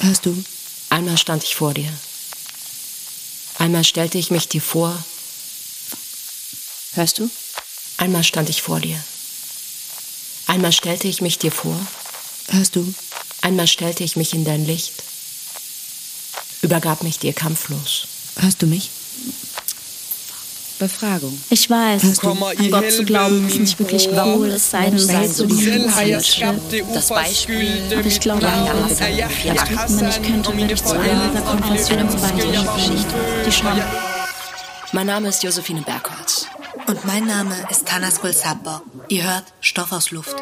Hörst du? Einmal stand ich vor dir. Einmal stellte ich mich dir vor. Hörst du? Einmal stand ich vor dir. Einmal stellte ich mich dir vor. Hörst du? Einmal stellte ich mich in dein Licht. Übergab mich dir kampflos. Hörst du mich? Befragung. Ich weiß, an Gott zu glauben ist nicht wirklich cool, es sei denn, weil so die Das Beispiel. Aber ich glaube, ja, vielleicht drücken man nicht könnte, wenn ich zu einer dieser Konfessionen beitrete. Die Scham. Mein Name ist Josephine Bergholz. Und mein Name ist Tanas Sabba. Ihr hört Stoff aus Luft.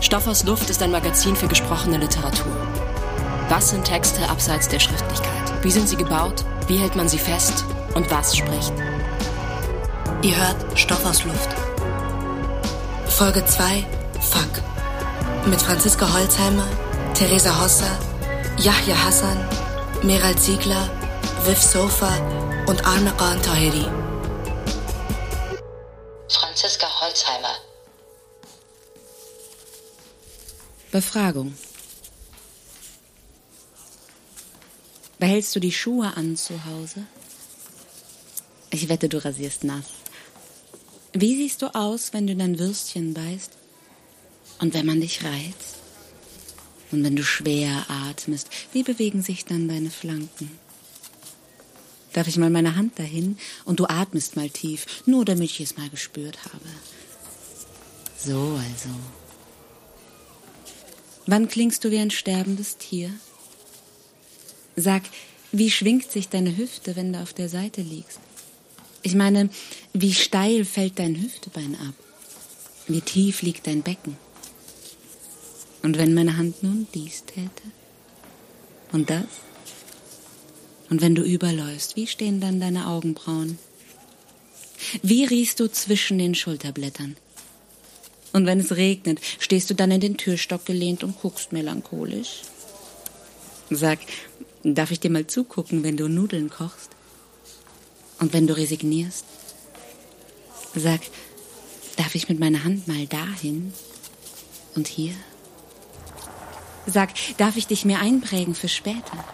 Stoff aus Luft ist ein Magazin für gesprochene Literatur. Was sind Texte abseits der Schriftlichkeit? Wie sind sie gebaut? Wie hält man sie fest? Und was spricht? Ihr hört Stoff aus Luft. Folge 2 Fuck. Mit Franziska Holzheimer, Theresa Hosser, Yahya Hassan, Meral Ziegler, Viv Sofa und Arnakan Tahiri. Franziska Holzheimer. Befragung. Behältst du die Schuhe an zu Hause? Ich wette, du rasierst nass. Wie siehst du aus, wenn du dein Würstchen beißt? Und wenn man dich reizt? Und wenn du schwer atmest, wie bewegen sich dann deine Flanken? Darf ich mal meine Hand dahin und du atmest mal tief, nur damit ich es mal gespürt habe. So also. Wann klingst du wie ein sterbendes Tier? Sag, wie schwingt sich deine Hüfte, wenn du auf der Seite liegst? Ich meine, wie steil fällt dein Hüftebein ab? Wie tief liegt dein Becken? Und wenn meine Hand nun dies täte? Und das? Und wenn du überläufst, wie stehen dann deine Augenbrauen? Wie riechst du zwischen den Schulterblättern? Und wenn es regnet, stehst du dann in den Türstock gelehnt und guckst melancholisch? Sag, Darf ich dir mal zugucken, wenn du Nudeln kochst? Und wenn du resignierst? Sag, darf ich mit meiner Hand mal dahin und hier? Sag, darf ich dich mir einprägen für später?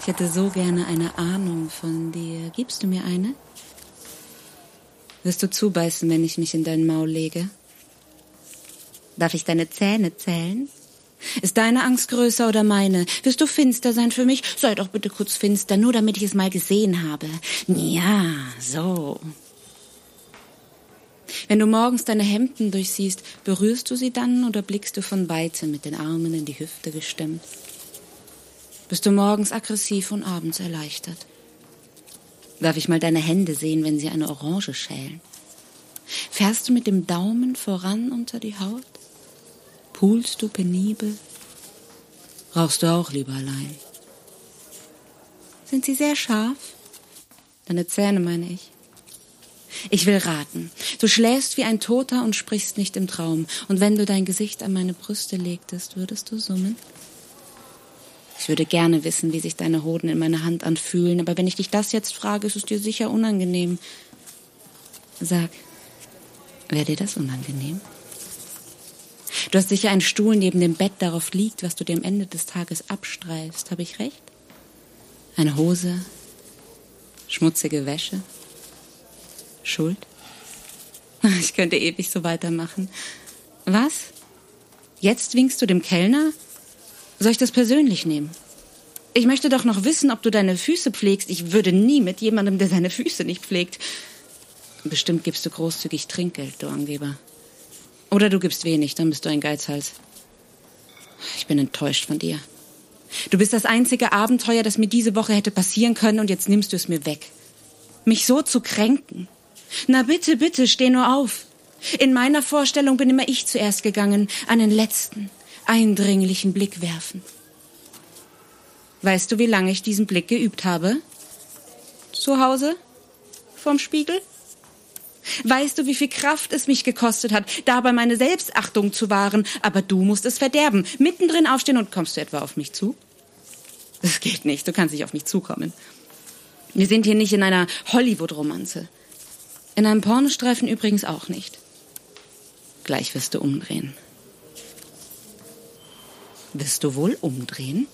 Ich hätte so gerne eine Ahnung von dir. Gibst du mir eine? Wirst du zubeißen, wenn ich mich in dein Maul lege? Darf ich deine Zähne zählen? Ist deine Angst größer oder meine? Wirst du finster sein für mich? Sei doch bitte kurz finster, nur damit ich es mal gesehen habe. Ja, so. Wenn du morgens deine Hemden durchsiehst, berührst du sie dann oder blickst du von weitem mit den Armen in die Hüfte gestemmt? Bist du morgens aggressiv und abends erleichtert? Darf ich mal deine Hände sehen, wenn sie eine Orange schälen? Fährst du mit dem Daumen voran unter die Haut? Pulst du penibel? Rauchst du auch lieber allein? Sind sie sehr scharf? Deine Zähne meine ich. Ich will raten. Du schläfst wie ein Toter und sprichst nicht im Traum. Und wenn du dein Gesicht an meine Brüste legtest, würdest du summen? Ich würde gerne wissen, wie sich deine Hoden in meiner Hand anfühlen, aber wenn ich dich das jetzt frage, ist es dir sicher unangenehm. Sag, wäre dir das unangenehm? Du hast sicher einen Stuhl neben dem Bett, darauf liegt, was du dir am Ende des Tages abstreifst. Habe ich recht? Eine Hose, schmutzige Wäsche, Schuld? Ich könnte ewig so weitermachen. Was? Jetzt winkst du dem Kellner? Soll ich das persönlich nehmen? Ich möchte doch noch wissen, ob du deine Füße pflegst. Ich würde nie mit jemandem, der seine Füße nicht pflegt. Bestimmt gibst du großzügig Trinkgeld, du Angeber. Oder du gibst wenig, dann bist du ein Geizhals. Ich bin enttäuscht von dir. Du bist das einzige Abenteuer, das mir diese Woche hätte passieren können und jetzt nimmst du es mir weg. Mich so zu kränken. Na bitte, bitte, steh nur auf. In meiner Vorstellung bin immer ich zuerst gegangen, einen letzten, eindringlichen Blick werfen. Weißt du, wie lange ich diesen Blick geübt habe? Zu Hause? Vorm Spiegel? Weißt du, wie viel Kraft es mich gekostet hat, dabei meine Selbstachtung zu wahren, aber du musst es verderben. Mittendrin aufstehen und kommst du etwa auf mich zu? Das geht nicht, du kannst nicht auf mich zukommen. Wir sind hier nicht in einer Hollywood-Romanze. In einem Pornostreifen übrigens auch nicht. Gleich wirst du umdrehen. Wirst du wohl umdrehen?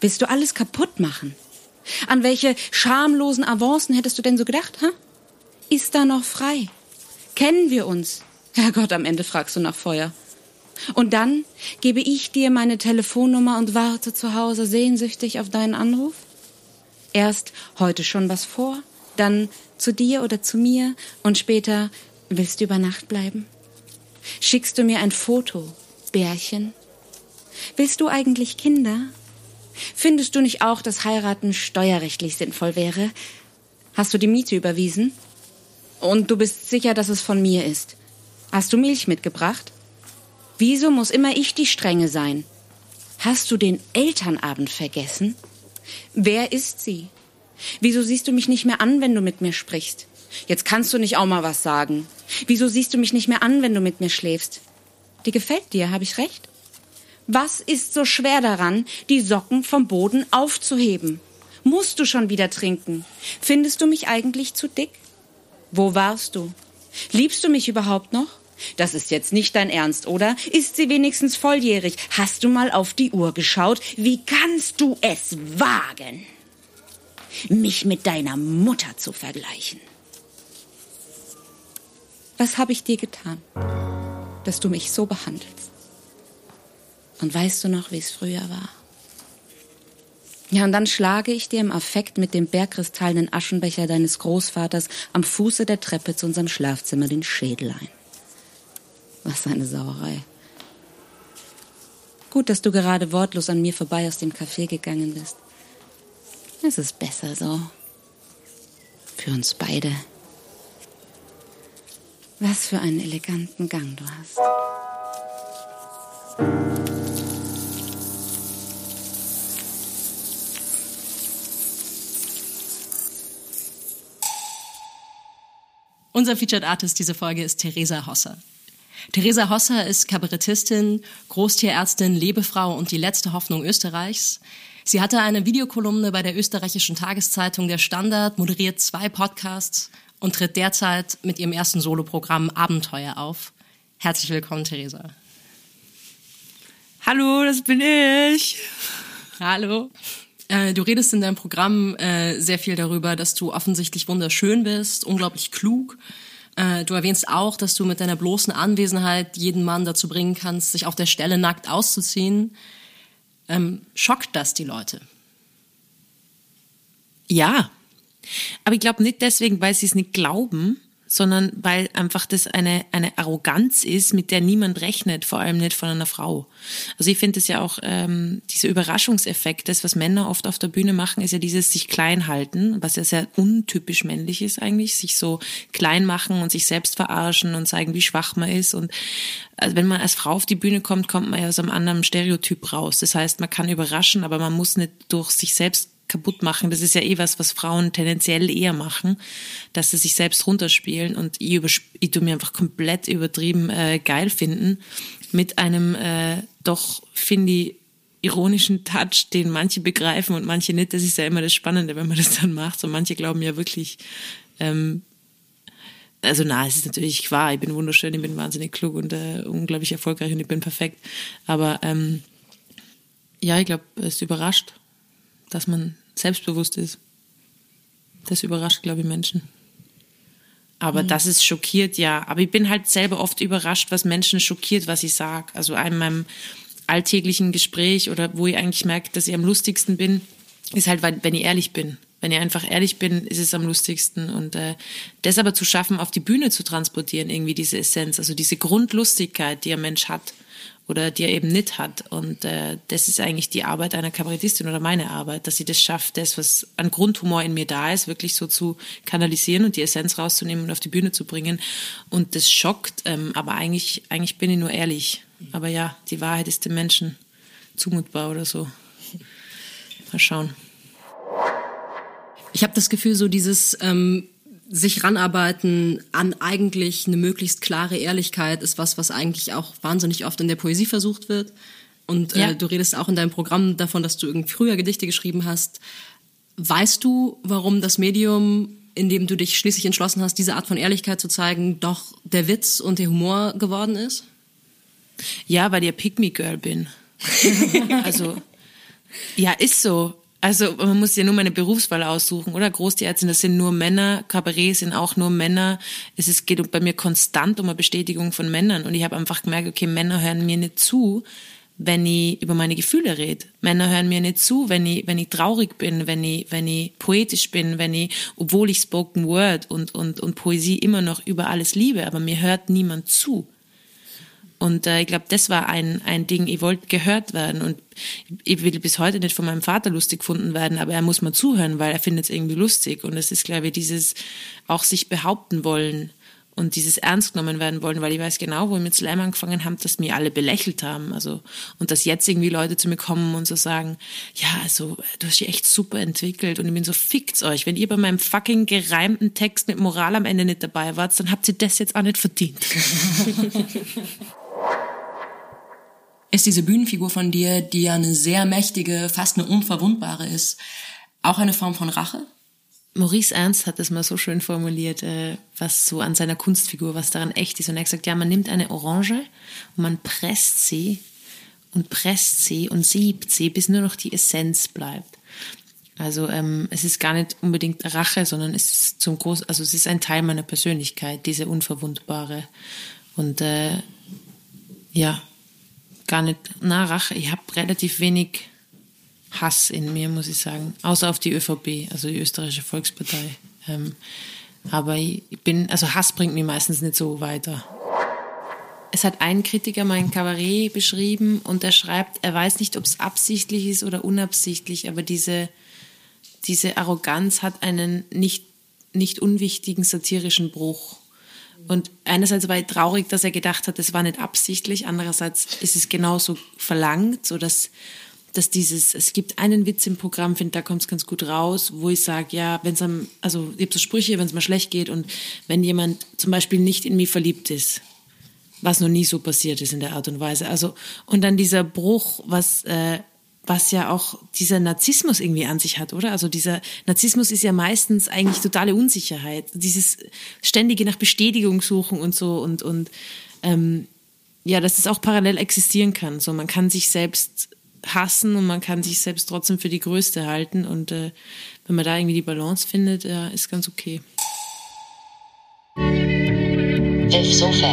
Willst du alles kaputt machen? An welche schamlosen Avancen hättest du denn so gedacht, ha? Ist da noch frei? Kennen wir uns? Herrgott, am Ende fragst du nach Feuer. Und dann gebe ich dir meine Telefonnummer und warte zu Hause sehnsüchtig auf deinen Anruf? Erst heute schon was vor, dann zu dir oder zu mir und später willst du über Nacht bleiben? Schickst du mir ein Foto, Bärchen? Willst du eigentlich Kinder? Findest du nicht auch, dass heiraten steuerrechtlich sinnvoll wäre? Hast du die Miete überwiesen? Und du bist sicher, dass es von mir ist. Hast du Milch mitgebracht? Wieso muss immer ich die Strenge sein? Hast du den Elternabend vergessen? Wer ist sie? Wieso siehst du mich nicht mehr an, wenn du mit mir sprichst? Jetzt kannst du nicht auch mal was sagen. Wieso siehst du mich nicht mehr an, wenn du mit mir schläfst? Die gefällt dir, habe ich recht? Was ist so schwer daran, die Socken vom Boden aufzuheben? Musst du schon wieder trinken? Findest du mich eigentlich zu dick? Wo warst du? Liebst du mich überhaupt noch? Das ist jetzt nicht dein Ernst, oder? Ist sie wenigstens volljährig? Hast du mal auf die Uhr geschaut? Wie kannst du es wagen, mich mit deiner Mutter zu vergleichen? Was habe ich dir getan, dass du mich so behandelst? Und weißt du noch, wie es früher war? Ja, und dann schlage ich dir im Affekt mit dem bergkristallenen Aschenbecher deines Großvaters am Fuße der Treppe zu unserem Schlafzimmer den Schädel ein. Was eine Sauerei. Gut, dass du gerade wortlos an mir vorbei aus dem Café gegangen bist. Es ist besser so. Für uns beide. Was für einen eleganten Gang du hast. Unser Featured Artist diese Folge ist Theresa Hosser. Theresa Hosser ist Kabarettistin, Großtierärztin, Lebefrau und die letzte Hoffnung Österreichs. Sie hatte eine Videokolumne bei der österreichischen Tageszeitung Der Standard, moderiert zwei Podcasts und tritt derzeit mit ihrem ersten Soloprogramm Abenteuer auf. Herzlich willkommen, Theresa. Hallo, das bin ich. Hallo. Äh, du redest in deinem Programm äh, sehr viel darüber, dass du offensichtlich wunderschön bist, unglaublich klug. Äh, du erwähnst auch, dass du mit deiner bloßen Anwesenheit jeden Mann dazu bringen kannst, sich auf der Stelle nackt auszuziehen. Ähm, schockt das die Leute? Ja. Aber ich glaube nicht deswegen, weil sie es nicht glauben, sondern weil einfach das eine, eine Arroganz ist, mit der niemand rechnet, vor allem nicht von einer Frau. Also ich finde es ja auch, ähm, dieser Überraschungseffekt, das, was Männer oft auf der Bühne machen, ist ja dieses sich klein halten, was ja sehr untypisch männlich ist eigentlich, sich so klein machen und sich selbst verarschen und zeigen, wie schwach man ist. Und also wenn man als Frau auf die Bühne kommt, kommt man ja aus einem anderen Stereotyp raus. Das heißt, man kann überraschen, aber man muss nicht durch sich selbst kaputt machen. Das ist ja eh was, was Frauen tendenziell eher machen, dass sie sich selbst runterspielen und ich, ich tu mir einfach komplett übertrieben äh, geil finden mit einem äh, doch, finde ich, ironischen Touch, den manche begreifen und manche nicht. Das ist ja immer das Spannende, wenn man das dann macht. So manche glauben ja wirklich, ähm, also na, es ist natürlich wahr, ich bin wunderschön, ich bin wahnsinnig klug und äh, unglaublich erfolgreich und ich bin perfekt. Aber ähm, ja, ich glaube, es überrascht dass man selbstbewusst ist. Das überrascht, glaube ich, Menschen. Aber mhm. das ist schockiert, ja. Aber ich bin halt selber oft überrascht, was Menschen schockiert, was ich sage. Also in meinem alltäglichen Gespräch oder wo ich eigentlich merke, dass ich am lustigsten bin, ist halt, wenn ich ehrlich bin. Wenn ich einfach ehrlich bin, ist es am lustigsten. Und äh, das aber zu schaffen, auf die Bühne zu transportieren, irgendwie diese Essenz, also diese Grundlustigkeit, die ein Mensch hat oder die er eben nicht hat. Und äh, das ist eigentlich die Arbeit einer Kabarettistin oder meine Arbeit, dass sie das schafft, das, was an Grundhumor in mir da ist, wirklich so zu kanalisieren und die Essenz rauszunehmen und auf die Bühne zu bringen. Und das schockt, ähm, aber eigentlich, eigentlich bin ich nur ehrlich. Aber ja, die Wahrheit ist dem Menschen zumutbar oder so. Mal schauen. Ich habe das Gefühl, so dieses ähm, sich ranarbeiten an eigentlich eine möglichst klare Ehrlichkeit ist was, was eigentlich auch wahnsinnig oft in der Poesie versucht wird. Und äh, ja. äh, du redest auch in deinem Programm davon, dass du irgendwie früher Gedichte geschrieben hast. Weißt du, warum das Medium, in dem du dich schließlich entschlossen hast, diese Art von Ehrlichkeit zu zeigen, doch der Witz und der Humor geworden ist? Ja, weil ich Pick Me Girl bin. also, ja, ist so. Also man muss ja nur meine Berufswahl aussuchen, oder? Großtierärztin, das sind nur Männer, Kabarett sind auch nur Männer. Es ist, geht bei mir konstant um eine Bestätigung von Männern. Und ich habe einfach gemerkt, okay, Männer hören mir nicht zu, wenn ich über meine Gefühle rede. Männer hören mir nicht zu, wenn ich, wenn ich traurig bin, wenn ich, wenn ich poetisch bin, wenn ich, obwohl ich Spoken Word und, und, und Poesie immer noch über alles liebe, aber mir hört niemand zu. Und äh, ich glaube, das war ein, ein Ding, ich wollte gehört werden und ich will bis heute nicht von meinem Vater lustig gefunden werden, aber er muss mal zuhören, weil er findet es irgendwie lustig. Und es ist, glaube ich, dieses auch sich behaupten wollen und dieses ernst genommen werden wollen, weil ich weiß genau, wo ich mit Slam angefangen habe, dass mir alle belächelt haben. Also, und dass jetzt irgendwie Leute zu mir kommen und so sagen, ja, also, du hast dich echt super entwickelt und ich bin so, fickt's euch. Wenn ihr bei meinem fucking gereimten Text mit Moral am Ende nicht dabei wart, dann habt ihr das jetzt auch nicht verdient. ist diese Bühnenfigur von dir, die ja eine sehr mächtige, fast eine unverwundbare ist, auch eine Form von Rache? Maurice Ernst hat das mal so schön formuliert, äh, was so an seiner Kunstfigur, was daran echt ist. Und er hat gesagt, ja, man nimmt eine Orange und man presst sie und presst sie und siebt sie, bis nur noch die Essenz bleibt. Also ähm, es ist gar nicht unbedingt Rache, sondern es ist zum Groß, also es ist ein Teil meiner Persönlichkeit, diese unverwundbare. Und äh, ja, gar nicht, na, Rache, ich habe relativ wenig Hass in mir, muss ich sagen. Außer auf die ÖVP, also die österreichische Volkspartei. Ähm, aber ich bin, also Hass bringt mich meistens nicht so weiter. Es hat ein Kritiker mein Kabarett beschrieben und er schreibt, er weiß nicht, ob es absichtlich ist oder unabsichtlich, aber diese, diese Arroganz hat einen nicht, nicht unwichtigen satirischen Bruch. Und einerseits war ich traurig, dass er gedacht hat, das war nicht absichtlich. Andererseits ist es genauso verlangt, so dass, dass dieses, es gibt einen Witz im Programm, finde da kommt es ganz gut raus, wo ich sage, ja, wenn es am, also ich habe so Sprüche, wenn es mal schlecht geht und wenn jemand zum Beispiel nicht in mich verliebt ist, was noch nie so passiert ist in der Art und Weise. Also, und dann dieser Bruch, was, äh, was ja auch dieser Narzissmus irgendwie an sich hat, oder? Also dieser Narzissmus ist ja meistens eigentlich totale Unsicherheit, dieses ständige nach Bestätigung suchen und so und und ähm, ja, dass es auch parallel existieren kann. So, man kann sich selbst hassen und man kann sich selbst trotzdem für die Größte halten und äh, wenn man da irgendwie die Balance findet, ja, ist ganz okay. Sofa.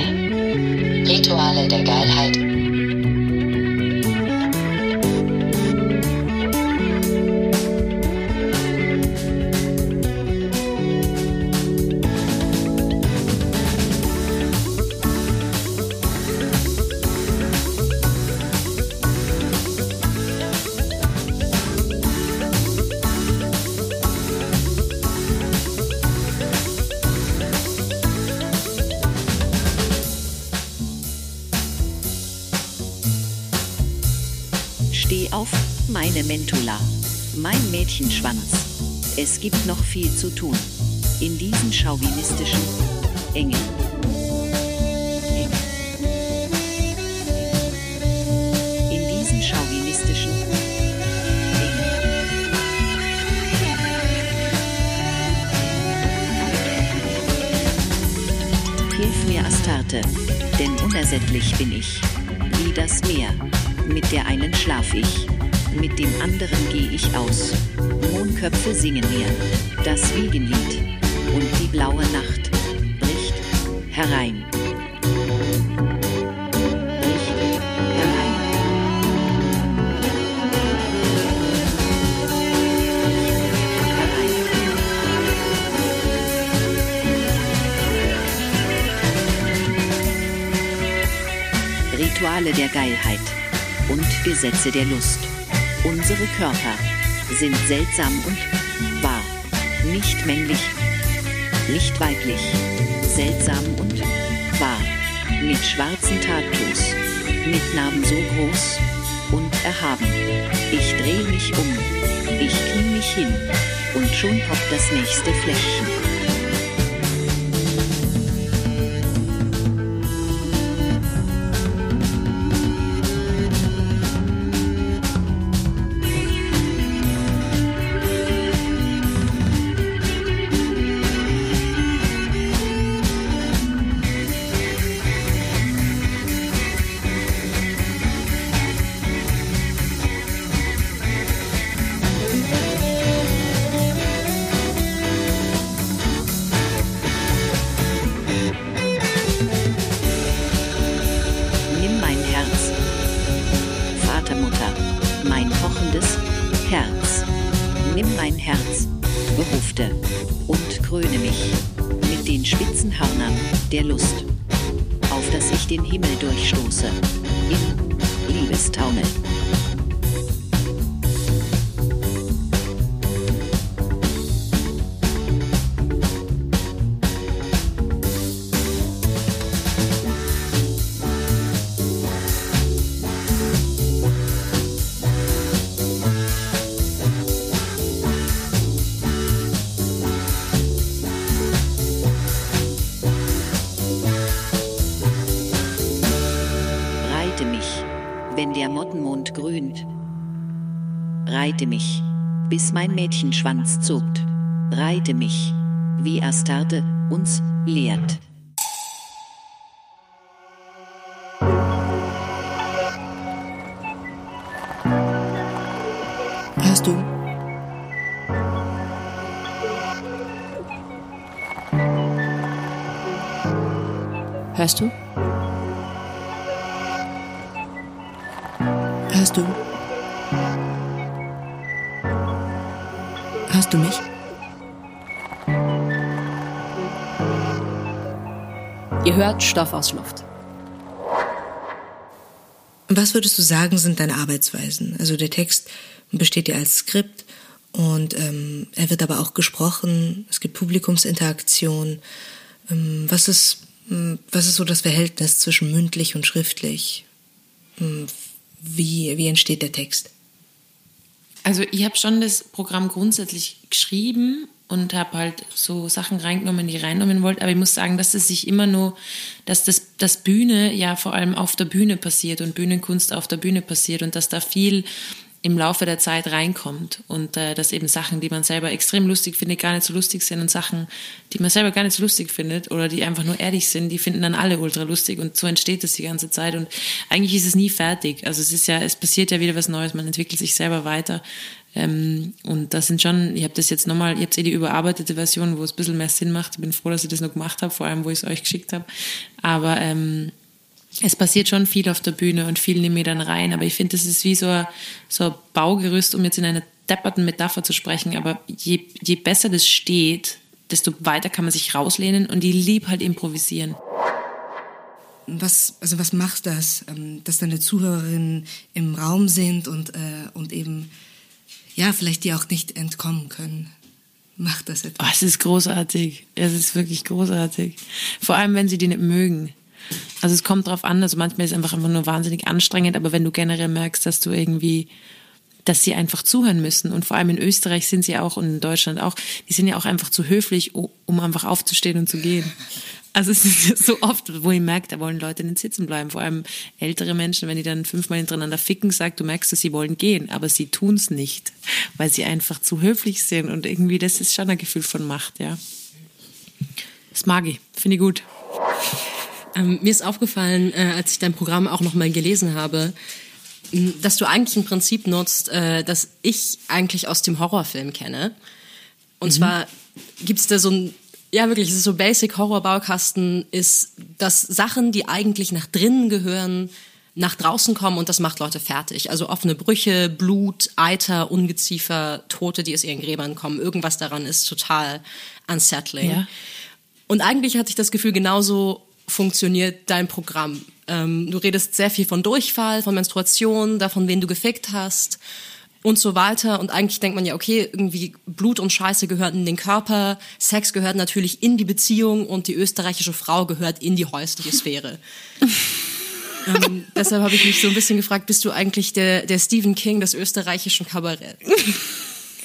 Rituale der Geilheit. Mein Mädchenschwanz. Es gibt noch viel zu tun. In diesen chauvinistischen, engen, in diesen chauvinistischen, Hilf mir, Astarte, denn unersättlich bin ich. Wie das Meer. Mit der einen schlaf ich, mit dem anderen geh ich aus. Mondköpfe singen mir das Wiegenlied und die blaue Nacht bricht. Herein. Rituale der Geilheit und Gesetze der Lust. Unsere Körper sind seltsam und wahr, nicht männlich, nicht weiblich, seltsam und wahr, mit schwarzen Tattoos, mit Narben so groß und erhaben. Ich drehe mich um, ich knie mich hin und schon poppt das nächste Fläschchen. Den spitzen Hörnern der Lust, auf dass ich den Himmel durchstoße, in Liebestaumel. Reite mich, bis mein Mädchenschwanz zuckt. Reite mich, wie Astarte uns lehrt. Hörst du? Hörst du? Hörst du? Ihr hört Stoff aus Luft. Was würdest du sagen, sind deine Arbeitsweisen? Also der Text besteht ja als Skript und ähm, er wird aber auch gesprochen. Es gibt Publikumsinteraktion. Ähm, was ist ähm, was ist so das Verhältnis zwischen mündlich und schriftlich? Ähm, Wie wie entsteht der Text? Also ich habe schon das Programm grundsätzlich geschrieben und habe halt so Sachen reingenommen, die ich reinnehmen wollte. Aber ich muss sagen, dass es sich immer nur, dass das, das Bühne ja vor allem auf der Bühne passiert und Bühnenkunst auf der Bühne passiert und dass da viel im Laufe der Zeit reinkommt und äh, dass eben Sachen, die man selber extrem lustig findet, gar nicht so lustig sind und Sachen, die man selber gar nicht so lustig findet oder die einfach nur ehrlich sind, die finden dann alle ultra lustig und so entsteht es die ganze Zeit und eigentlich ist es nie fertig. Also es ist ja, es passiert ja wieder was Neues, man entwickelt sich selber weiter ähm, und das sind schon, ich habe das jetzt nochmal, ihr habt eh die überarbeitete Version, wo es ein bisschen mehr Sinn macht. Ich bin froh, dass ich das noch gemacht habe, vor allem, wo ich es euch geschickt habe. Aber ähm, es passiert schon viel auf der Bühne und viel nehme ich dann rein. Aber ich finde, das ist wie so ein, so ein Baugerüst, um jetzt in einer depperten Metapher zu sprechen. Aber je, je besser das steht, desto weiter kann man sich rauslehnen und die lieb halt improvisieren. Was, also was macht das, ähm, dass deine Zuhörerinnen im Raum sind und, äh, und eben, ja, vielleicht die auch nicht entkommen können? Macht das Oh, etwas? es ist großartig. Es ist wirklich großartig. Vor allem, wenn sie die nicht mögen. Also es kommt drauf an, also manchmal ist es einfach einfach nur wahnsinnig anstrengend, aber wenn du generell merkst, dass du irgendwie, dass sie einfach zuhören müssen und vor allem in Österreich sind sie auch und in Deutschland auch, die sind ja auch einfach zu höflich, um einfach aufzustehen und zu gehen. Also es ist so oft, wo ich merke, da wollen Leute nicht sitzen bleiben. Vor allem ältere Menschen, wenn die dann fünfmal hintereinander ficken, sagt, du merkst, dass sie wollen gehen, aber sie tun's nicht, weil sie einfach zu höflich sind und irgendwie, das ist schon ein Gefühl von Macht, ja. Das mag ich, finde ich gut. Ähm, mir ist aufgefallen, äh, als ich dein Programm auch nochmal gelesen habe, dass du eigentlich ein Prinzip nutzt, äh, das ich eigentlich aus dem Horrorfilm kenne. Und zwar gibt's da so ein, ja wirklich, es ist so Basic Horrorbaukasten, ist, dass Sachen, die eigentlich nach drinnen gehören, nach draußen kommen und das macht Leute fertig. Also offene Brüche, Blut, Eiter, Ungeziefer, Tote, die aus ihren Gräbern kommen. Irgendwas daran ist total unsettling. Ja. Und eigentlich hatte ich das Gefühl, genauso funktioniert dein Programm. Ähm, du redest sehr viel von Durchfall, von Menstruation, davon, wen du gefickt hast und so weiter. Und eigentlich denkt man ja, okay, irgendwie Blut und Scheiße gehört in den Körper, Sex gehört natürlich in die Beziehung und die österreichische Frau gehört in die häusliche Sphäre. ähm, deshalb habe ich mich so ein bisschen gefragt, bist du eigentlich der, der Stephen King des österreichischen Kabarett?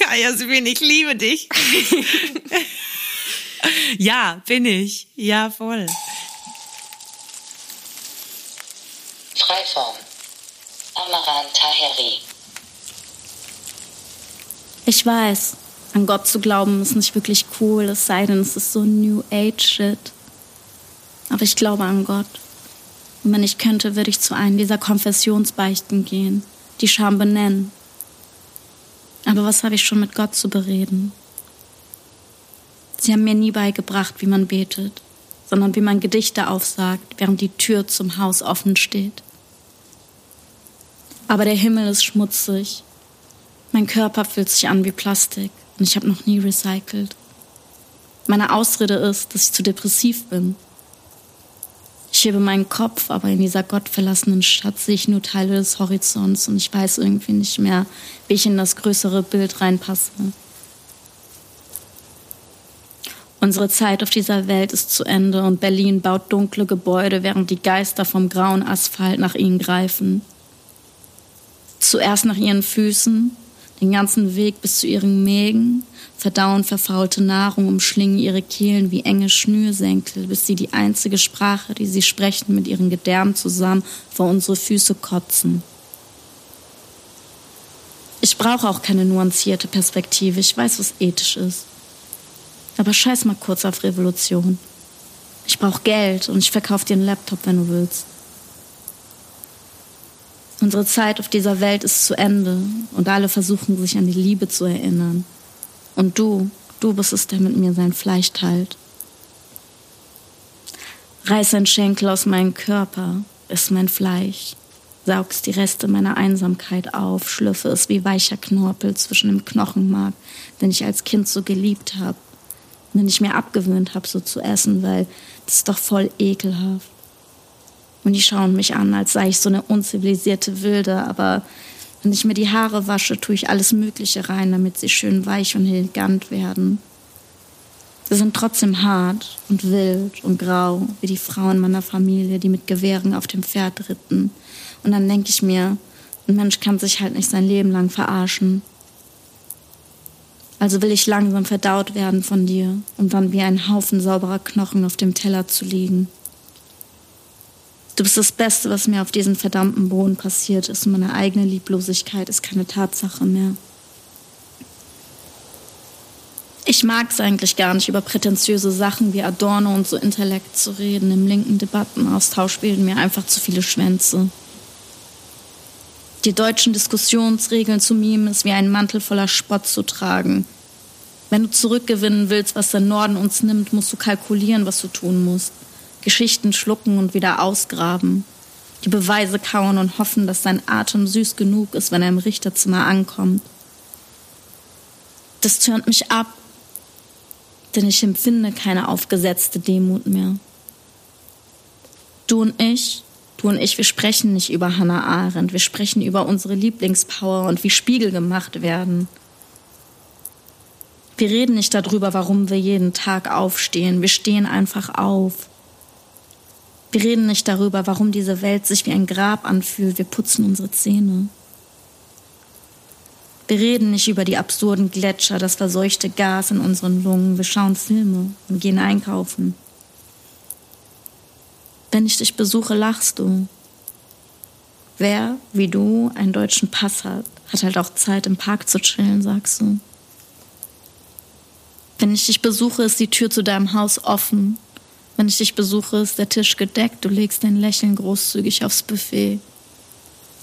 Ja, Jasmin, ich liebe dich. ja, bin ich. Ja, voll. Freiform. Amaran Taheri. Ich weiß, an Gott zu glauben ist nicht wirklich cool, es sei denn, es ist so New Age Shit. Aber ich glaube an Gott. Und wenn ich könnte, würde ich zu einem dieser Konfessionsbeichten gehen, die Scham benennen. Aber was habe ich schon mit Gott zu bereden? Sie haben mir nie beigebracht, wie man betet, sondern wie man Gedichte aufsagt, während die Tür zum Haus offen steht. Aber der Himmel ist schmutzig Mein Körper fühlt sich an wie Plastik und ich habe noch nie recycelt. Meine Ausrede ist, dass ich zu depressiv bin. Ich hebe meinen Kopf, aber in dieser gottverlassenen Stadt sehe ich nur Teile des Horizonts und ich weiß irgendwie nicht mehr, wie ich in das größere Bild reinpasse. Unsere Zeit auf dieser Welt ist zu Ende und Berlin baut dunkle Gebäude, während die Geister vom grauen Asphalt nach ihnen greifen. Zuerst nach ihren Füßen, den ganzen Weg bis zu ihren Mägen, verdauen verfaulte Nahrung, umschlingen ihre Kehlen wie enge Schnürsenkel, bis sie die einzige Sprache, die sie sprechen, mit ihren Gedärmen zusammen vor unsere Füße kotzen. Ich brauche auch keine nuancierte Perspektive, ich weiß, was ethisch ist. Aber scheiß mal kurz auf Revolution. Ich brauche Geld und ich verkaufe dir einen Laptop, wenn du willst. Unsere Zeit auf dieser Welt ist zu Ende und alle versuchen sich an die Liebe zu erinnern. Und du, du bist es, der mit mir sein Fleisch teilt. Reiß ein Schenkel aus meinem Körper, iss mein Fleisch, saugst die Reste meiner Einsamkeit auf, schlürfe es wie weicher Knorpel zwischen dem Knochenmark, den ich als Kind so geliebt habe, den ich mir abgewöhnt habe, so zu essen, weil das ist doch voll ekelhaft. Und die schauen mich an, als sei ich so eine unzivilisierte Wilde. Aber wenn ich mir die Haare wasche, tue ich alles Mögliche rein, damit sie schön weich und elegant werden. Sie sind trotzdem hart und wild und grau, wie die Frauen meiner Familie, die mit Gewehren auf dem Pferd ritten. Und dann denke ich mir, ein Mensch kann sich halt nicht sein Leben lang verarschen. Also will ich langsam verdaut werden von dir, um dann wie ein Haufen sauberer Knochen auf dem Teller zu liegen. Du bist das Beste, was mir auf diesem verdammten Boden passiert ist. Und meine eigene Lieblosigkeit ist keine Tatsache mehr. Ich mag es eigentlich gar nicht, über prätentiöse Sachen wie Adorno und so Intellekt zu reden. Im linken Debattenaustausch bilden mir einfach zu viele Schwänze. Die deutschen Diskussionsregeln zu mimen ist wie ein Mantel voller Spott zu tragen. Wenn du zurückgewinnen willst, was der Norden uns nimmt, musst du kalkulieren, was du tun musst. Geschichten schlucken und wieder ausgraben, die Beweise kauen und hoffen, dass sein Atem süß genug ist, wenn er im Richterzimmer ankommt. Das tönt mich ab, denn ich empfinde keine aufgesetzte Demut mehr. Du und ich, du und ich, wir sprechen nicht über Hannah Arendt, wir sprechen über unsere Lieblingspower und wie Spiegel gemacht werden. Wir reden nicht darüber, warum wir jeden Tag aufstehen, wir stehen einfach auf. Wir reden nicht darüber, warum diese Welt sich wie ein Grab anfühlt. Wir putzen unsere Zähne. Wir reden nicht über die absurden Gletscher, das verseuchte Gas in unseren Lungen. Wir schauen Filme und gehen einkaufen. Wenn ich dich besuche, lachst du. Wer, wie du, einen deutschen Pass hat, hat halt auch Zeit, im Park zu chillen, sagst du. Wenn ich dich besuche, ist die Tür zu deinem Haus offen wenn ich dich besuche, ist der Tisch gedeckt, du legst dein Lächeln großzügig aufs Buffet.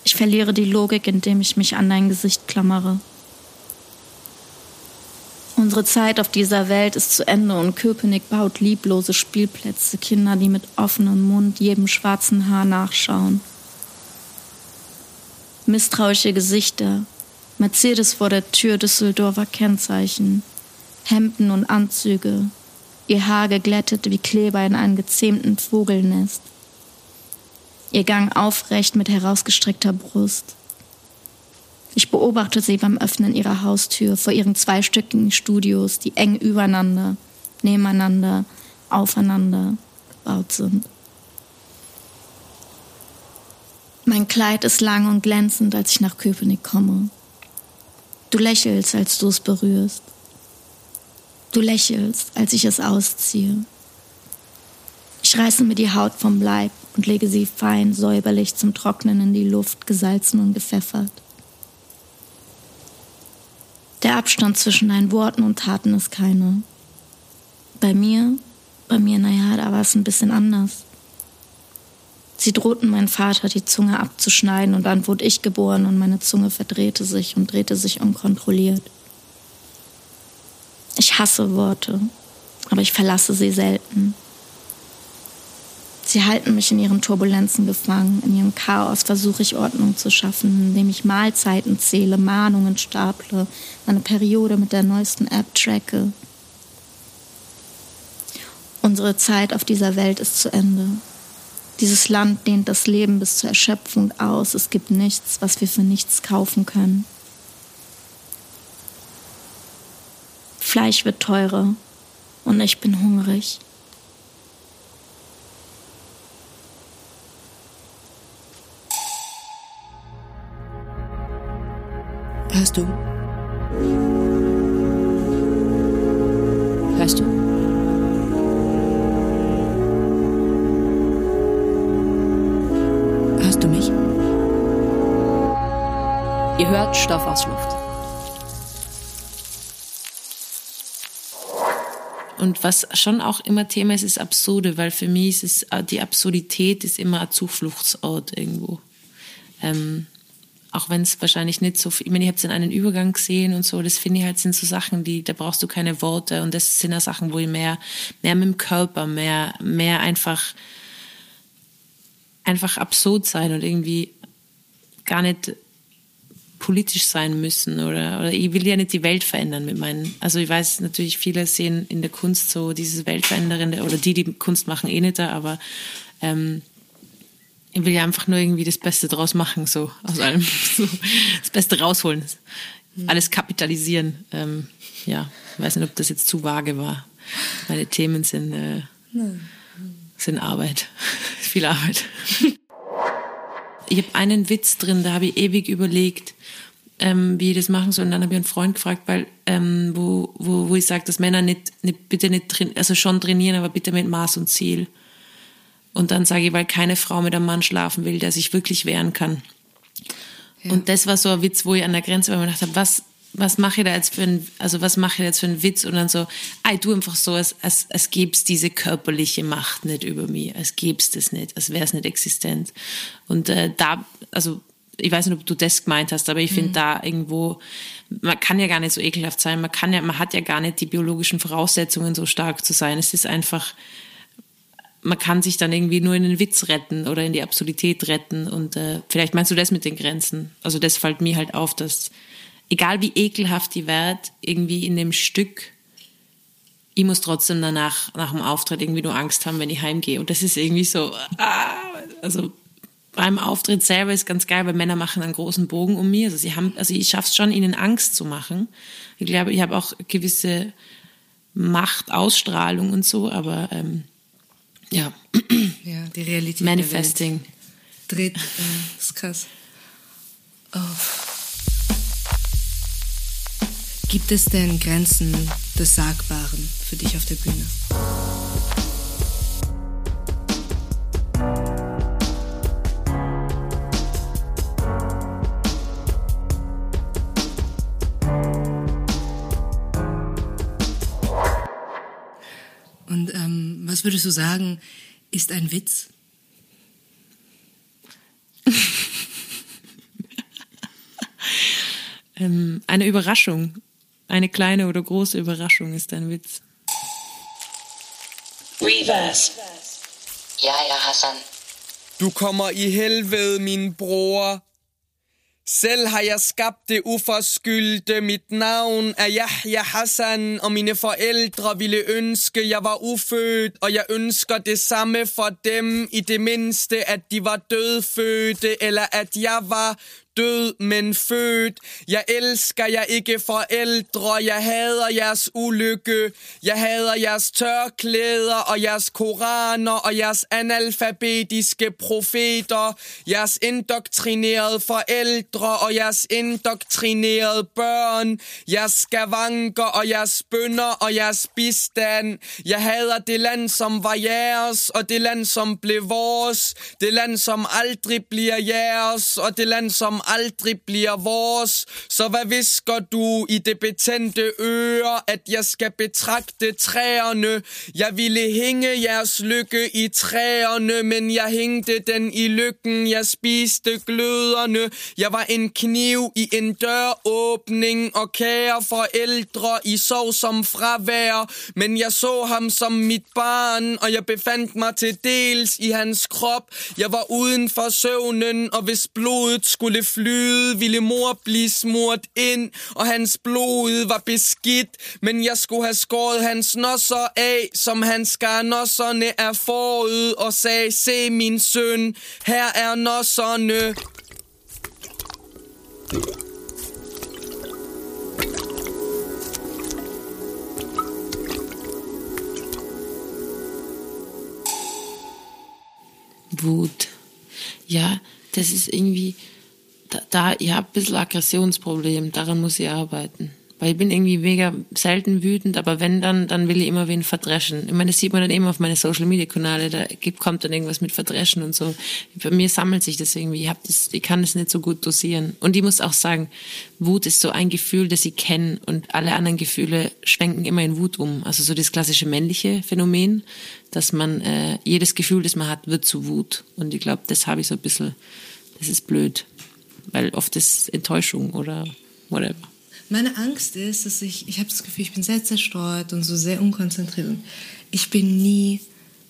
Ich verliere die Logik, indem ich mich an dein Gesicht klammere. Unsere Zeit auf dieser Welt ist zu Ende und Köpenick baut lieblose Spielplätze, Kinder, die mit offenem Mund jedem schwarzen Haar nachschauen. Misstrauische Gesichter, Mercedes vor der Tür Düsseldorfer Kennzeichen, Hemden und Anzüge, ihr Haar geglättet wie Kleber in einem gezähmten Vogelnest. Ihr Gang aufrecht mit herausgestreckter Brust. Ich beobachte sie beim Öffnen ihrer Haustür vor ihren zweistöckigen Studios, die eng übereinander, nebeneinander, aufeinander gebaut sind. Mein Kleid ist lang und glänzend, als ich nach Köpenick komme. Du lächelst, als du es berührst. Du lächelst, als ich es ausziehe. Ich reiße mir die Haut vom Leib und lege sie fein säuberlich zum Trocknen in die Luft, gesalzen und gepfeffert. Der Abstand zwischen deinen Worten und Taten ist keiner. Bei mir, bei mir, naja, da war es ein bisschen anders. Sie drohten meinen Vater die Zunge abzuschneiden und dann wurde ich geboren und meine Zunge verdrehte sich und drehte sich unkontrolliert. Ich hasse Worte, aber ich verlasse sie selten. Sie halten mich in ihren Turbulenzen gefangen, in ihrem Chaos versuche ich Ordnung zu schaffen, indem ich Mahlzeiten zähle, Mahnungen staple, meine Periode mit der neuesten App tracke. Unsere Zeit auf dieser Welt ist zu Ende. Dieses Land dehnt das Leben bis zur Erschöpfung aus. Es gibt nichts, was wir für nichts kaufen können. Fleisch wird teurer und ich bin hungrig. Hörst du? Hörst du? Hörst du mich? Ihr hört Stoff aus Luft. Und was schon auch immer Thema ist, ist Absurde, weil für mich ist es, äh, die Absurdität ist immer ein Zufluchtsort irgendwo. Ähm, auch wenn es wahrscheinlich nicht so viel, ich meine, ihr habt es in einen Übergang gesehen und so, das finde ich halt sind so Sachen, die, da brauchst du keine Worte und das sind ja Sachen, wo ich mehr, mehr mit dem Körper, mehr, mehr einfach, einfach absurd sein und irgendwie gar nicht politisch sein müssen oder, oder ich will ja nicht die Welt verändern mit meinen, also ich weiß natürlich, viele sehen in der Kunst so dieses Weltveränderende oder die, die Kunst machen, eh nicht da, aber ähm, ich will ja einfach nur irgendwie das Beste draus machen, so aus allem. So, das Beste rausholen. Alles kapitalisieren. Ähm, ja, ich weiß nicht, ob das jetzt zu vage war. Meine Themen sind, äh, sind Arbeit. Viel Arbeit. Ich habe einen Witz drin, da habe ich ewig überlegt, ähm, wie ich das machen soll. Und dann habe ich einen Freund gefragt, weil ähm, wo, wo, wo ich sage, dass Männer nicht, nicht bitte nicht also schon trainieren, aber bitte mit Maß und Ziel. Und dann sage ich, weil keine Frau mit einem Mann schlafen will, der sich wirklich wehren kann. Ja. Und das war so ein Witz, wo ich an der Grenze war und gedacht habe, was, was mache ich da jetzt für ein, also was mache ich jetzt für einen Witz? Und dann so, ey, du einfach so, als, als, als gäbe diese körperliche Macht nicht über mich, als gäbe es das nicht, als wäre es nicht existent. Und äh, da, also ich weiß nicht, ob du das gemeint hast, aber ich finde mhm. da irgendwo, man kann ja gar nicht so ekelhaft sein, man kann ja, man hat ja gar nicht die biologischen Voraussetzungen, so stark zu sein. Es ist einfach, man kann sich dann irgendwie nur in den Witz retten oder in die Absurdität retten. Und äh, vielleicht meinst du das mit den Grenzen. Also das fällt mir halt auf, dass egal wie ekelhaft die wird, irgendwie in dem Stück, ich muss trotzdem danach, nach dem Auftritt irgendwie nur Angst haben, wenn ich heimgehe. Und das ist irgendwie so, ah, also beim Auftritt selber ist ganz geil, weil Männer machen einen großen Bogen um mich. Also sie haben, also ich schaff's schon, ihnen Angst zu machen. Ich glaube, ich habe auch gewisse Machtausstrahlung und so, aber ähm, ja. Ja, die Realität. Manifesting. Dreht, äh, ist krass. Oh. Gibt es denn Grenzen des Sagbaren für dich auf der Bühne? Und ähm, was würdest du sagen, ist ein Witz? ähm, eine Überraschung. Eine kleine oder große Überraschung ist ein Witz. Reverse. Ja, ja, Hassan. Du kommer i helvede, min bror. Selv har jeg skabt det uforskyldte. Mit navn er Yahya Hassan, og mine forældre ville ønske, jeg var ufødt. Og jeg ønsker det samme for dem, i det mindste, at de var dødfødte, eller at jeg var død, men født. Jeg elsker jer ikke forældre, jeg hader jeres ulykke. Jeg hader jeres tørklæder og jeres koraner og jeres analfabetiske profeter. Jeres indoktrinerede forældre og jeres indoktrinerede børn. Jeres skavanker og jeres bønder og jeres bistand. Jeg hader det land, som var jeres, og det land, som blev vores. Det land, som aldrig bliver jeres, og det land, som aldrig bliver vores. Så hvad visker du i det betændte øre, at jeg skal betragte træerne? Jeg ville hænge jeres lykke i træerne, men jeg hængte den i lykken. Jeg spiste gløderne. Jeg var en kniv i en døråbning, og kære forældre, I sov som fravær. Men jeg så ham som mit barn, og jeg befandt mig til dels i hans krop. Jeg var uden for søvnen, og hvis blodet skulle flyde, ville mor blive smurt ind, og hans blod var beskidt. Men jeg skulle have skåret hans nosser af, som hans skar nosserne er forud, og sagde, se min søn, her er nosserne. Wut. Ja, das ist irgendwie, da, ich habe ein bisschen Aggressionsproblem, daran muss ich arbeiten. Weil ich bin irgendwie mega selten wütend, aber wenn dann, dann will ich immer wen verdreschen. Ich meine, das sieht man dann eben auf meine Social Media Kanäle, da gibt, kommt dann irgendwas mit verdreschen und so. Bei mir sammelt sich das irgendwie. Ich hab das, ich kann das nicht so gut dosieren. Und ich muss auch sagen, Wut ist so ein Gefühl, das ich kenne und alle anderen Gefühle schwenken immer in Wut um. Also so das klassische männliche Phänomen, dass man, äh, jedes Gefühl, das man hat, wird zu Wut. Und ich glaube, das habe ich so ein bisschen, das ist blöd. Weil oft ist Enttäuschung oder whatever. Meine Angst ist, dass ich, ich habe das Gefühl, ich bin sehr zerstreut und so sehr unkonzentriert. Und ich bin nie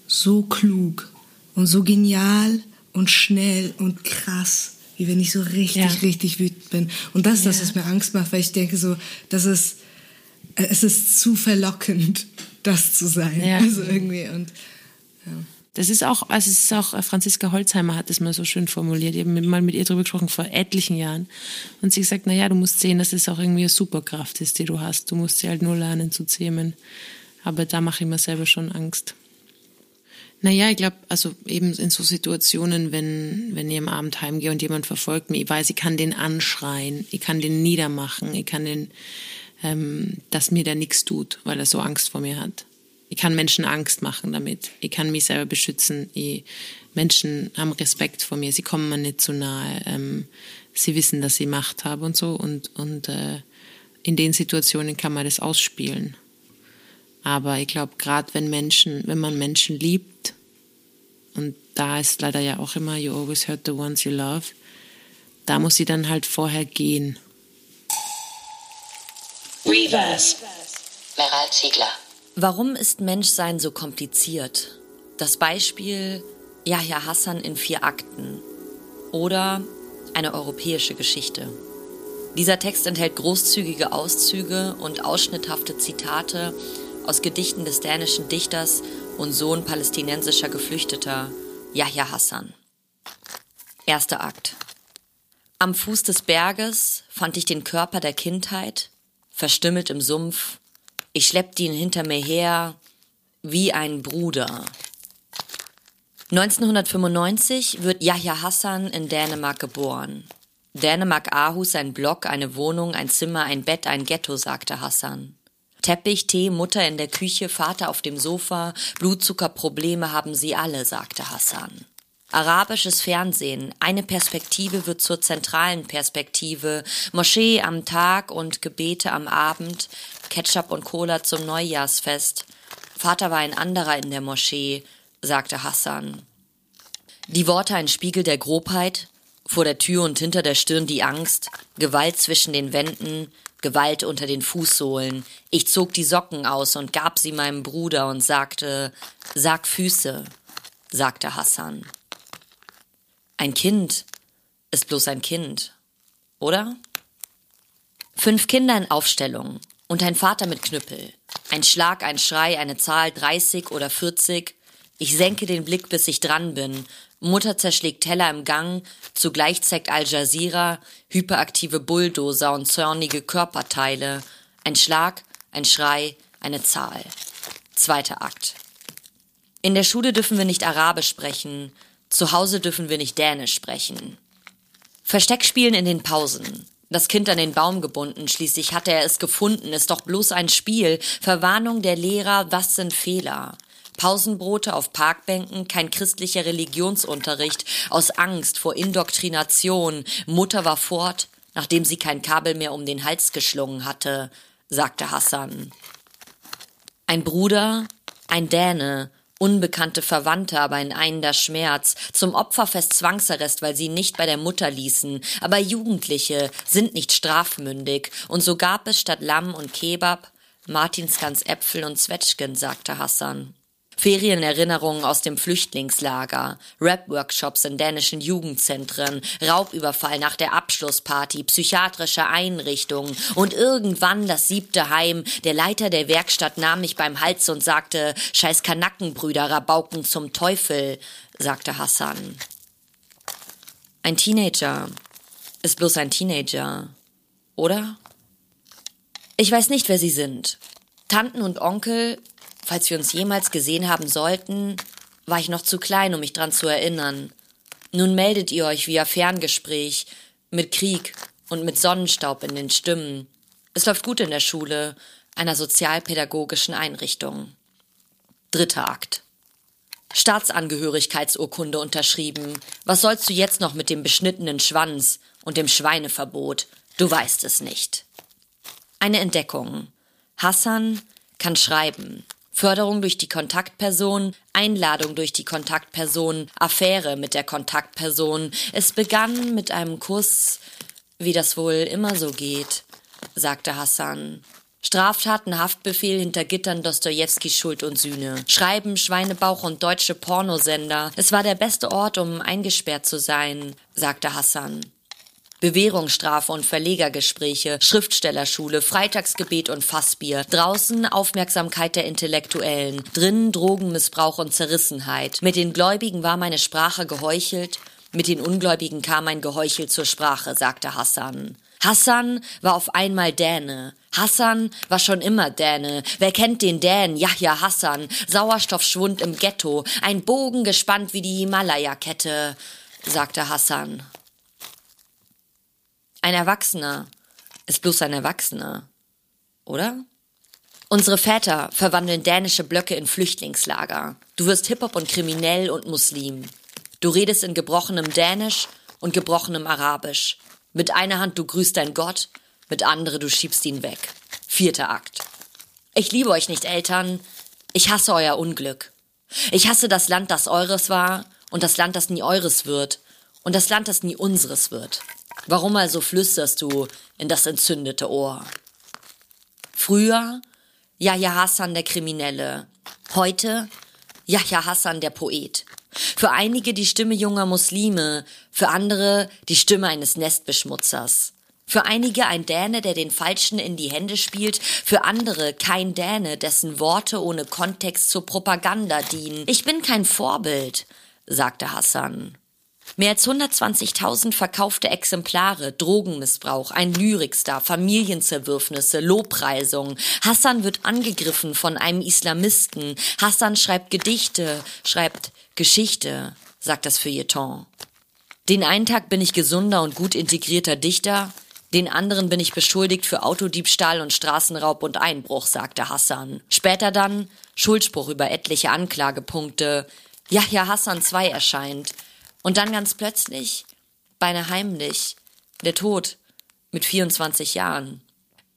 so klug und so genial und schnell und krass, wie wenn ich so richtig, Ja. richtig wütend bin. Und das ist das, Ja. was mir Angst macht, weil ich denke so, das ist, äh, es ist zu verlockend, das zu sein. Ja. Also irgendwie und Das ist auch, also es ist auch, äh, Franziska Holzheimer hat es mal so schön formuliert. Ich habe mal mit ihr drüber gesprochen vor etlichen Jahren. Und sie gesagt, na ja, du musst sehen, dass es auch irgendwie eine Superkraft ist, die du hast. Du musst sie halt nur lernen zu zähmen. Aber da mache ich mir selber schon Angst. Naja, ich glaube, also eben in so Situationen, wenn, wenn ich am Abend heimgehe und jemand verfolgt mich, ich weiß, ich kann den anschreien, ich kann den niedermachen, ich kann den, ähm, dass mir der nichts tut, weil er so Angst vor mir hat. Ich kann Menschen Angst machen damit. Ich kann mich selber beschützen. Ich, Menschen haben Respekt vor mir. Sie kommen mir nicht zu nahe. Ähm, sie wissen, dass ich Macht habe und so. Und, und äh, in den Situationen kann man das ausspielen. Aber ich glaube, gerade wenn Menschen, wenn man Menschen liebt, und da ist leider ja auch immer, you always hurt the ones you love, da muss sie dann halt vorher gehen. Reverse. Meral Ziegler. Warum ist Menschsein so kompliziert? Das Beispiel Yahya Hassan in vier Akten oder eine europäische Geschichte. Dieser Text enthält großzügige Auszüge und ausschnitthafte Zitate aus Gedichten des dänischen Dichters und Sohn palästinensischer Geflüchteter Yahya Hassan. Erster Akt. Am Fuß des Berges fand ich den Körper der Kindheit, verstümmelt im Sumpf. Ich schleppte ihn hinter mir her wie ein Bruder. 1995 wird Yahya Hassan in Dänemark geboren. Dänemark Aarhus ein Block, eine Wohnung, ein Zimmer, ein Bett, ein Ghetto, sagte Hassan. Teppich, Tee, Mutter in der Küche, Vater auf dem Sofa, Blutzuckerprobleme haben sie alle, sagte Hassan. Arabisches Fernsehen, eine Perspektive wird zur zentralen Perspektive, Moschee am Tag und Gebete am Abend, Ketchup und Cola zum Neujahrsfest. Vater war ein anderer in der Moschee, sagte Hassan. Die Worte ein Spiegel der Grobheit, vor der Tür und hinter der Stirn die Angst, Gewalt zwischen den Wänden, Gewalt unter den Fußsohlen. Ich zog die Socken aus und gab sie meinem Bruder und sagte, sag Füße, sagte Hassan. Ein Kind ist bloß ein Kind, oder? Fünf Kinder in Aufstellung und ein Vater mit Knüppel. Ein Schlag, ein Schrei, eine Zahl 30 oder 40. Ich senke den Blick, bis ich dran bin. Mutter zerschlägt Teller im Gang, zugleich zeigt Al Jazeera hyperaktive Bulldozer und zornige Körperteile. Ein Schlag, ein Schrei, eine Zahl. Zweiter Akt. In der Schule dürfen wir nicht Arabisch sprechen, zu Hause dürfen wir nicht Dänisch sprechen. Versteckspielen in den Pausen. Das Kind an den Baum gebunden, schließlich hatte er es gefunden, ist doch bloß ein Spiel. Verwarnung der Lehrer, was sind Fehler? Pausenbrote auf Parkbänken, kein christlicher Religionsunterricht, aus Angst vor Indoktrination. Mutter war fort, nachdem sie kein Kabel mehr um den Hals geschlungen hatte, sagte Hassan. Ein Bruder, ein Däne, unbekannte Verwandte, aber ein einender Schmerz, zum Opferfest Zwangsarrest, weil sie nicht bei der Mutter ließen, aber Jugendliche sind nicht strafmündig, und so gab es statt Lamm und Kebab Martinsgans Äpfel und Zwetschgen, sagte Hassan. Ferienerinnerungen aus dem Flüchtlingslager, Rap-Workshops in dänischen Jugendzentren, Raubüberfall nach der Abschlussparty, psychiatrische Einrichtungen und irgendwann das siebte Heim. Der Leiter der Werkstatt nahm mich beim Hals und sagte, scheiß Kanackenbrüder, Rabauken zum Teufel, sagte Hassan. Ein Teenager ist bloß ein Teenager, oder? Ich weiß nicht, wer sie sind. Tanten und Onkel Falls wir uns jemals gesehen haben sollten, war ich noch zu klein, um mich dran zu erinnern. Nun meldet ihr euch via Ferngespräch, mit Krieg und mit Sonnenstaub in den Stimmen. Es läuft gut in der Schule, einer sozialpädagogischen Einrichtung. Dritter Akt. Staatsangehörigkeitsurkunde unterschrieben. Was sollst du jetzt noch mit dem beschnittenen Schwanz und dem Schweineverbot? Du weißt es nicht. Eine Entdeckung. Hassan kann schreiben. Förderung durch die Kontaktperson, Einladung durch die Kontaktperson, Affäre mit der Kontaktperson. Es begann mit einem Kuss, wie das wohl immer so geht, sagte Hassan. Straftaten, Haftbefehl hinter Gittern Dostojewski Schuld und Sühne. Schreiben, Schweinebauch und deutsche Pornosender. Es war der beste Ort, um eingesperrt zu sein, sagte Hassan. Bewährungsstrafe und Verlegergespräche, Schriftstellerschule, Freitagsgebet und Fassbier, draußen Aufmerksamkeit der Intellektuellen, drinnen Drogenmissbrauch und Zerrissenheit. Mit den Gläubigen war meine Sprache geheuchelt, mit den Ungläubigen kam ein Geheuchel zur Sprache, sagte Hassan. Hassan war auf einmal Däne. Hassan war schon immer Däne. Wer kennt den Dänen? Yahya Hassan. Sauerstoffschwund im Ghetto. Ein Bogen gespannt wie die Himalaya-Kette, sagte Hassan. Ein Erwachsener ist bloß ein Erwachsener, oder? Unsere Väter verwandeln dänische Blöcke in Flüchtlingslager. Du wirst Hip-Hop und kriminell und Muslim. Du redest in gebrochenem Dänisch und gebrochenem Arabisch. Mit einer Hand du grüßt dein Gott, mit andere du schiebst ihn weg. Vierter Akt. Ich liebe euch nicht, Eltern. Ich hasse euer Unglück. Ich hasse das Land, das eures war und das Land, das nie eures wird und das Land, das nie unseres wird. Warum also flüsterst du in das entzündete Ohr? Früher Yahya Hassan der Kriminelle, heute Yahya Hassan der Poet. Für einige die Stimme junger Muslime, für andere die Stimme eines Nestbeschmutzers. Für einige ein Däne, der den Falschen in die Hände spielt, für andere kein Däne, dessen Worte ohne Kontext zur Propaganda dienen. Ich bin kein Vorbild, sagte Hassan. Mehr als 120.000 verkaufte Exemplare, Drogenmissbrauch, ein Lyrikstar, Familienzerwürfnisse, Lobpreisungen. Hassan wird angegriffen von einem Islamisten. Hassan schreibt Gedichte, schreibt Geschichte, sagt das Feuilleton. Den einen Tag bin ich gesunder und gut integrierter Dichter, den anderen bin ich beschuldigt für Autodiebstahl und Straßenraub und Einbruch, sagte Hassan. Später dann Schuldspruch über etliche Anklagepunkte. Yahya Hassan 2 erscheint. Und dann ganz plötzlich, beinahe heimlich, der Tod mit 24 Jahren.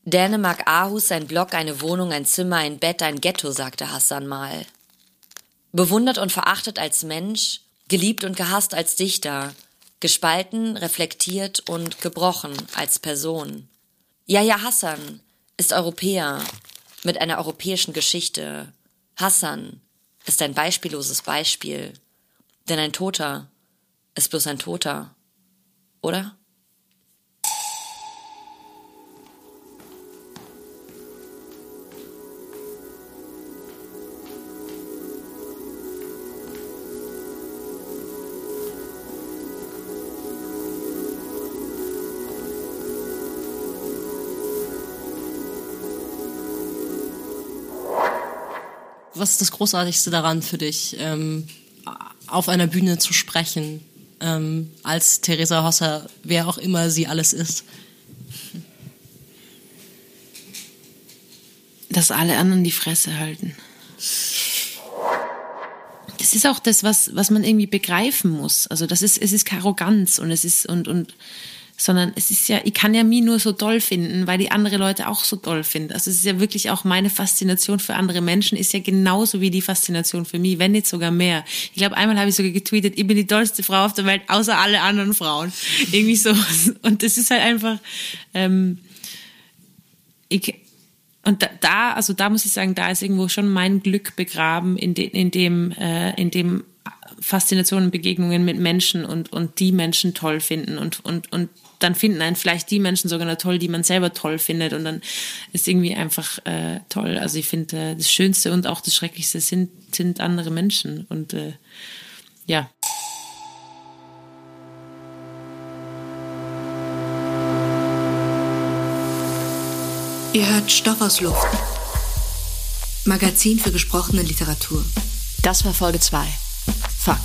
Dänemark Aarhus, ein Block, eine Wohnung, ein Zimmer, ein Bett, ein Ghetto, sagte Hassan mal. Bewundert und verachtet als Mensch, geliebt und gehasst als Dichter, gespalten, reflektiert und gebrochen als Person. Yahya Hassan ist Europäer mit einer europäischen Geschichte. Hassan ist ein beispielloses Beispiel, denn ein Toter ist bloß ein Toter, oder? Was ist das Großartigste daran für dich, ähm, auf einer Bühne zu sprechen? Ähm, als Theresa Hosser, wer auch immer sie alles ist. Dass alle anderen die Fresse halten. das ist auch das, was, was man irgendwie begreifen muss. Also das ist, es ist Arroganz und es ist, und, und, sondern es ist ja, ich kann ja mich nur so toll finden, weil die andere Leute auch so toll finden. Also es ist ja wirklich auch meine Faszination für andere Menschen ist ja genauso wie die Faszination für mich, wenn nicht sogar mehr. Ich glaube, einmal habe ich sogar getweetet, ich bin die tollste Frau auf der Welt, außer alle anderen Frauen. Irgendwie so. Und das ist halt einfach, ähm, ich, und da, also da muss ich sagen, da ist irgendwo schon mein Glück begraben in, de, in dem, äh, in dem Faszinationen, Begegnungen mit Menschen und, und die Menschen toll finden und, und, und dann finden einen vielleicht die Menschen sogar noch toll, die man selber toll findet und dann ist irgendwie einfach äh, toll. Also ich finde, äh, das Schönste und auch das Schrecklichste sind, sind andere Menschen und äh, ja. Ihr hört Stoff aus Luft. Magazin für gesprochene Literatur. Das war Folge 2. Fuck.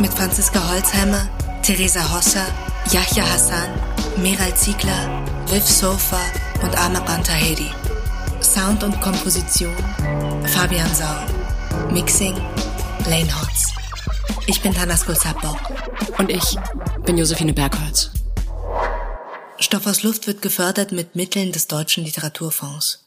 Mit Franziska Holzheimer, Theresa Hosser, Yahya Hassan, Meral Ziegler, Viv Sofa und Amar Bantahedi. Sound und Komposition Fabian Saul. Mixing Lane Hotz. Ich bin Tanas Kulsabbo. Und ich bin Josephine Bergholz. Stoff aus Luft wird gefördert mit Mitteln des Deutschen Literaturfonds.